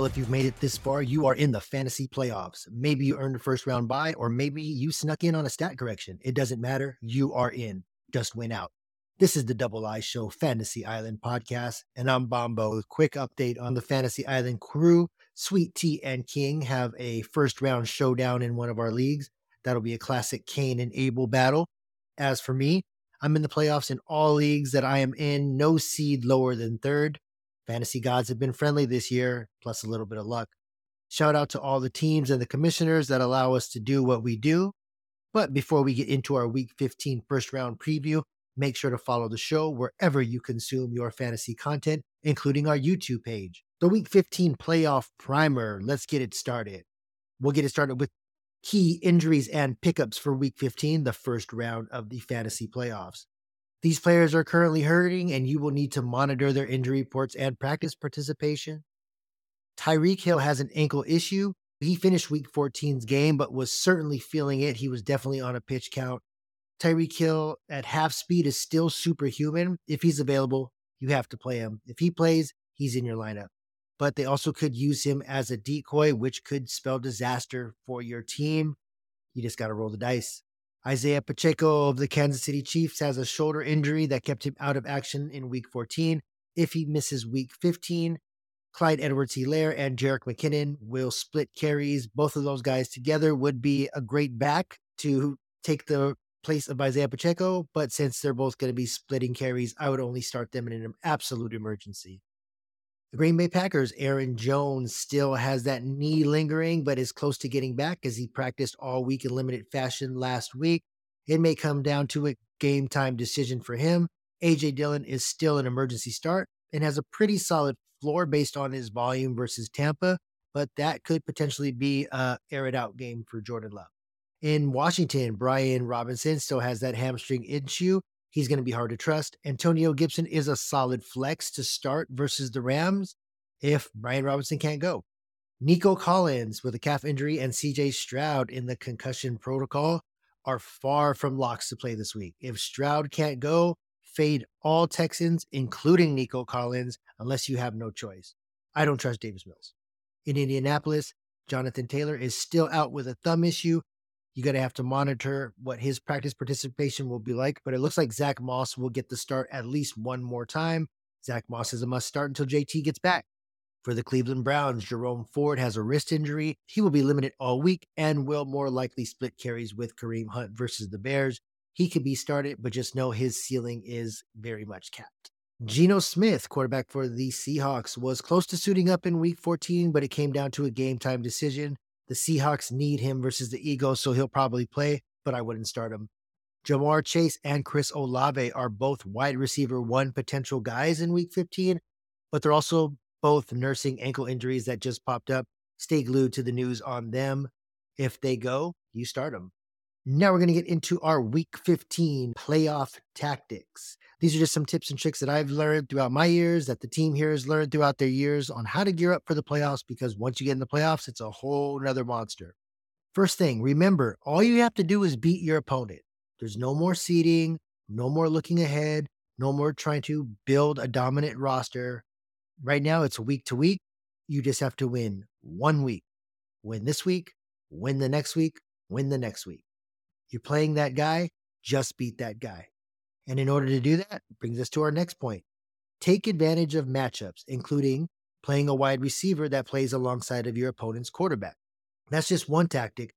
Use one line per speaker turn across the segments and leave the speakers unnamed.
Well, if you've made it this far, you are in the fantasy playoffs. Maybe you earned a first round bye, or maybe you snuck in on a stat correction. It doesn't matter. You are in. Just win out. This is the Double I Show Fantasy Island podcast, and I'm Bombo. Quick update on the Fantasy Island crew. Sweet Tea and King have a first round showdown in one of our leagues. That'll be a classic Cain and Abel battle. As for me, I'm in the playoffs in all leagues that I am in, no seed lower than third. Fantasy gods have been friendly this year, plus a little bit of luck. Shout out to all the teams and the commissioners that allow us to do what we do. But before we get into our week 15 first round preview, make sure to follow the show wherever you consume your fantasy content, including our YouTube page. The week 15 playoff primer, let's get it started. We'll get it started with key injuries and pickups for week 15, the first round of the fantasy playoffs. These players are currently hurting, and you will need to monitor their injury reports and practice participation. Tyreek Hill has an ankle issue. He finished week 14's game, but was certainly feeling it. He was definitely on a pitch count. Tyreek Hill at half speed is still superhuman. If he's available, you have to play him. If he plays, he's in your lineup. But they also could use him as a decoy, which could spell disaster for your team. You just got to roll the dice. Isaiah Pacheco of the Kansas City Chiefs has a shoulder injury that kept him out of action in week 14. If he misses week 15, Clyde Edwards Helaire and Jerick McKinnon will split carries. Both of those guys together would be a great back to take the place of Isaiah Pacheco. But since they're both going to be splitting carries, I would only start them in an absolute emergency. The Green Bay Packers, Aaron Jones still has that knee lingering, but is close to getting back as he practiced all week in limited fashion last week. It may come down to a game time decision for him. AJ Dillon is still an emergency start and has a pretty solid floor based on his volume versus Tampa, but that could potentially be a air it out game for Jordan Love. In Washington, Brian Robinson still has that hamstring issue He's going to be hard to trust. Antonio Gibson is a solid flex to start versus the Rams if Brian Robinson can't go. Nico Collins with a calf injury and CJ Stroud in the concussion protocol are far from locks to play this week. If Stroud can't go, fade all Texans, including Nico Collins, unless you have no choice. I don't trust Davis Mills. In Indianapolis, Jonathan Taylor is still out with a thumb issue you're going to have to monitor what his practice participation will be like. But it looks like Zach Moss will get the start at least one more time. Zach Moss is a must start until JT gets back. For the Cleveland Browns, Jerome Ford has a wrist injury. He will be limited all week and will more likely split carries with Kareem Hunt versus the Bears. He could be started, but just know his ceiling is very much capped. Geno Smith, quarterback for the Seahawks, was close to suiting up in week 14, but it came down to a game time decision. The Seahawks need him versus the Eagles, so he'll probably play, but I wouldn't start him. Ja'Marr Chase and Chris Olave are both wide receiver one potential guys in week 15, but they're also both nursing ankle injuries that just popped up. Stay glued to the news on them. If they go, you start them. Now we're going to get into our week 15 playoff tactics. These are just some tips and tricks that I've learned throughout my years, that the team here has learned throughout their years on how to gear up for the playoffs because once you get in the playoffs, it's a whole nother monster. First thing, remember, all you have to do is beat your opponent. There's no more seeding, no more looking ahead, no more trying to build a dominant roster. Right now, it's week to week. You just have to win one week. Win this week, win the next week, win the next week. You're playing that guy, just beat that guy. And in order to do that, brings us to our next point. Take advantage of matchups, including playing a wide receiver that plays alongside of your opponent's quarterback. That's just one tactic.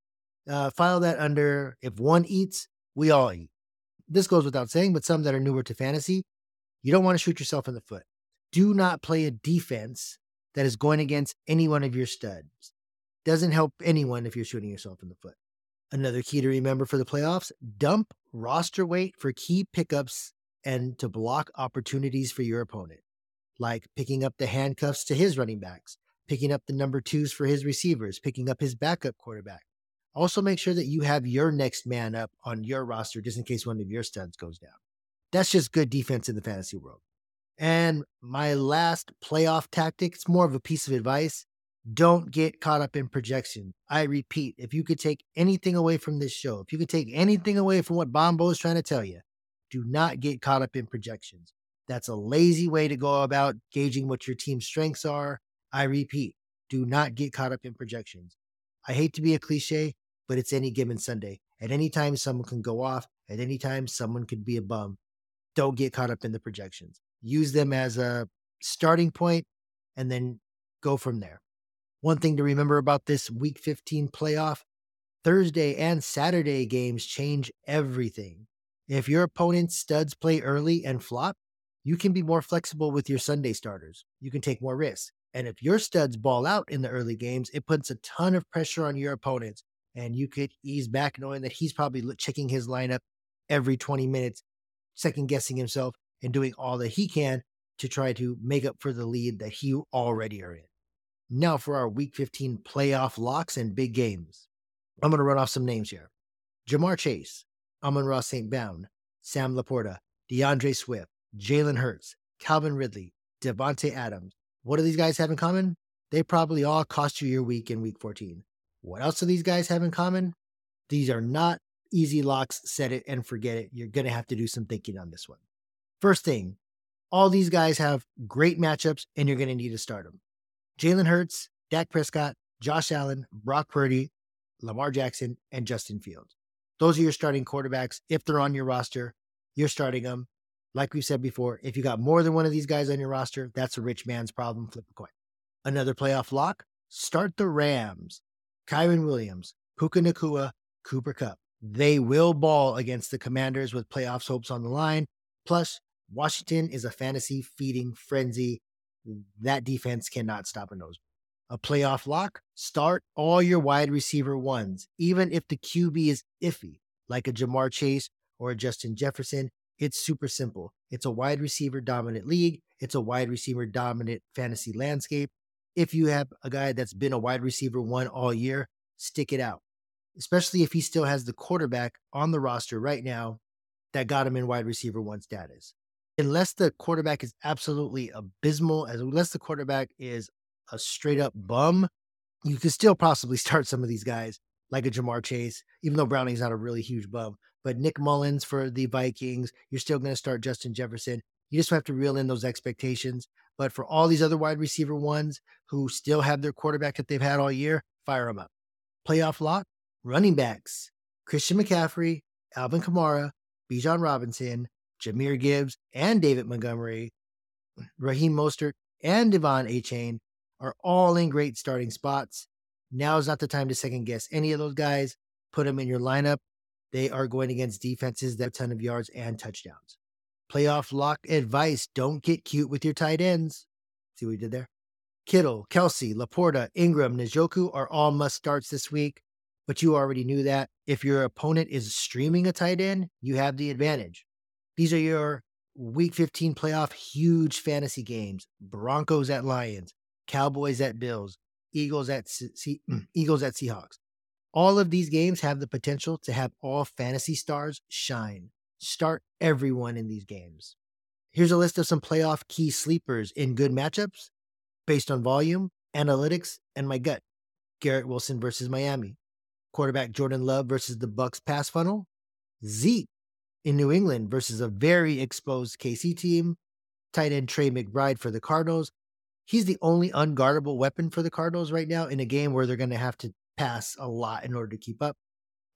Uh, file that under if one eats, we all eat. This goes without saying, but some that are newer to fantasy, you don't want to shoot yourself in the foot. Do not play a defense that is going against any one of your studs. Doesn't help anyone if you're shooting yourself in the foot. Another key to remember for the playoffs dump roster weight for key pickups and to block opportunities for your opponent, like picking up the handcuffs to his running backs, picking up the number twos for his receivers, picking up his backup quarterback. Also, make sure that you have your next man up on your roster just in case one of your studs goes down. That's just good defense in the fantasy world. And my last playoff tactic, it's more of a piece of advice. Don't get caught up in projection. I repeat, if you could take anything away from this show, if you could take anything away from what Bombo is trying to tell you, do not get caught up in projections. That's a lazy way to go about gauging what your team's strengths are. I repeat, Do not get caught up in projections. I hate to be a cliche, but it's any given Sunday. At any time, someone can go off. At any time, someone could be a bum. Don't get caught up in the projections. Use them as a starting point and then go from there. One thing to remember about this week 15 playoff Thursday and Saturday games change everything. If your opponent's studs play early and flop, you can be more flexible with your Sunday starters. You can take more risks. And if your studs ball out in the early games, it puts a ton of pressure on your opponents. And you could ease back knowing that he's probably checking his lineup every 20 minutes, second guessing himself, and doing all that he can to try to make up for the lead that he already are in. Now for our week 15 playoff locks and big games. I'm going to run off some names here Ja'Marr Chase, Amon-Ra St. Brown, Sam LaPorta, D'Andre Swift, Jalen Hurts, Calvin Ridley, Davante Adams. What do these guys have in common? They probably all cost you your week in week 14. What else do these guys have in common? These are not easy locks, set it and forget it. You're going to have to do some thinking on this one. First thing, all these guys have great matchups and you're going to need to start them. Jalen Hurts, Dak Prescott, Josh Allen, Brock Purdy, Lamar Jackson, and Justin Fields. Those are your starting quarterbacks. If they're on your roster, you're starting them. Like we said before, if you got more than one of these guys on your roster, that's a rich man's problem. Flip a coin. Another playoff lock start the Rams. Kyren Williams, Puka Nacua, Cooper Kupp. They will ball against the Commanders with playoffs hopes on the line. Plus, Washington is a fantasy feeding frenzy. That defense cannot stop a nose a playoff lock, start all your wide receiver ones, even if the QB is iffy, like a Ja'Marr Chase or a Justin Jefferson. It's super simple. It's a wide receiver dominant league. It's a wide receiver dominant fantasy landscape. If you have a guy that's been a wide receiver one all year, stick it out, especially if he still has the quarterback on the roster right now that got him in wide receiver one status. Unless the quarterback is absolutely abysmal, as unless the quarterback is a straight up bum, you could still possibly start some of these guys like a Ja'Marr Chase, even though Browning's not a really huge bum. But Nick Mullens for the Vikings, you're still going to start Justin Jefferson. You just have to reel in those expectations. But for all these other wide receiver ones who still have their quarterback that they've had all year, fire them up. Playoff lock, running backs, Christian McCaffrey, Alvin Kamara, Bijan Robinson, Jahmyr Gibbs, and David Montgomery, Raheem Mostert, and De'Von Achane are all in great starting spots. Now is not the time to second guess any of those guys. Put them in your lineup. They are going against defenses that have a ton of yards and touchdowns. Playoff lock advice don't get cute with your tight ends. See what we did there? Kittle, Kelsey, Laporta, Ingram, Njoku are all must starts this week, but you already knew that. If your opponent is streaming a tight end, you have the advantage. These are your week 15 playoff huge fantasy games Broncos at Lions, Cowboys at Bills, Eagles at C- mm, Eagles at Seahawks. All of these games have the potential to have all fantasy stars shine. Start everyone in these games. Here's a list of some playoff key sleepers in good matchups based on volume, analytics, and my gut. Garrett Wilson versus Miami. Quarterback Jordan Love versus the Bucks pass funnel. Zeke in New England versus a very exposed KC team. Tight end Trey McBride for the Cardinals he's the only unguardable weapon for the Cardinals right now in a game where they're going to have to pass a lot in order to keep up.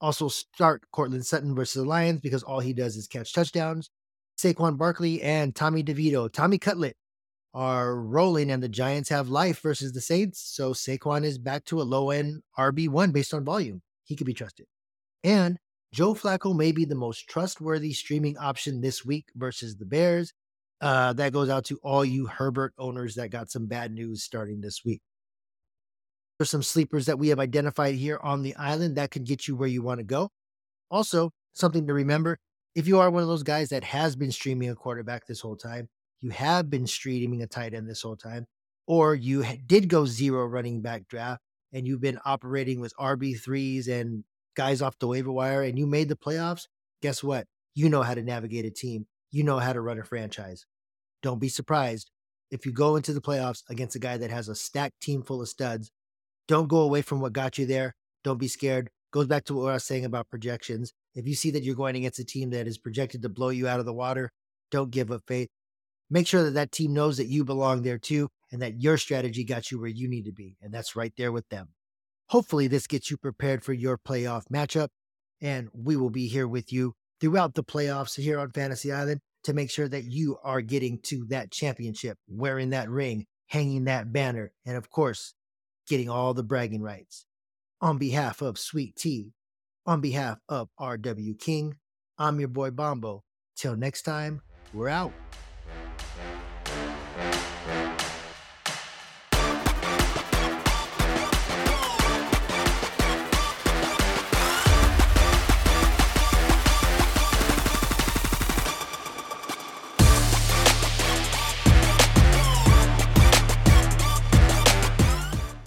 Also, start Courtland Sutton versus the Lions because all he does is catch touchdowns. Saquon Barkley and Tommy DeVito, Tommy Cutlet are rolling, and the Giants have life versus the Saints. So Saquon is back to a low end RB1 based on volume. He could be trusted. And Joe Flacco may be the most trustworthy streaming option this week versus the Bears. Uh, that goes out to all you Herbert owners that got some bad news starting this week. There's some sleepers that we have identified here on the island that can get you where you want to go. Also, something to remember if you are one of those guys that has been streaming a quarterback this whole time, you have been streaming a tight end this whole time, or you did go zero running back draft and you've been operating with RB3s and guys off the waiver wire and you made the playoffs, guess what? You know how to navigate a team you know how to run a franchise. Don't be surprised if you go into the playoffs against a guy that has a stacked team full of studs. Don't go away from what got you there. Don't be scared. Goes back to what I was saying about projections. If you see that you're going against a team that is projected to blow you out of the water, don't give up faith. Make sure that that team knows that you belong there too, and that your strategy got you where you need to be. And that's right there with them. Hopefully, this gets you prepared for your playoff matchup. And we will be here with you throughout the playoffs here on Fantasy Island to make sure that you are getting to that championship, wearing that ring, hanging that banner, and of course, getting all the bragging rights. On behalf of Sweet Tea, on behalf of RW King, I'm your boy Bombo. Till next time, we're out.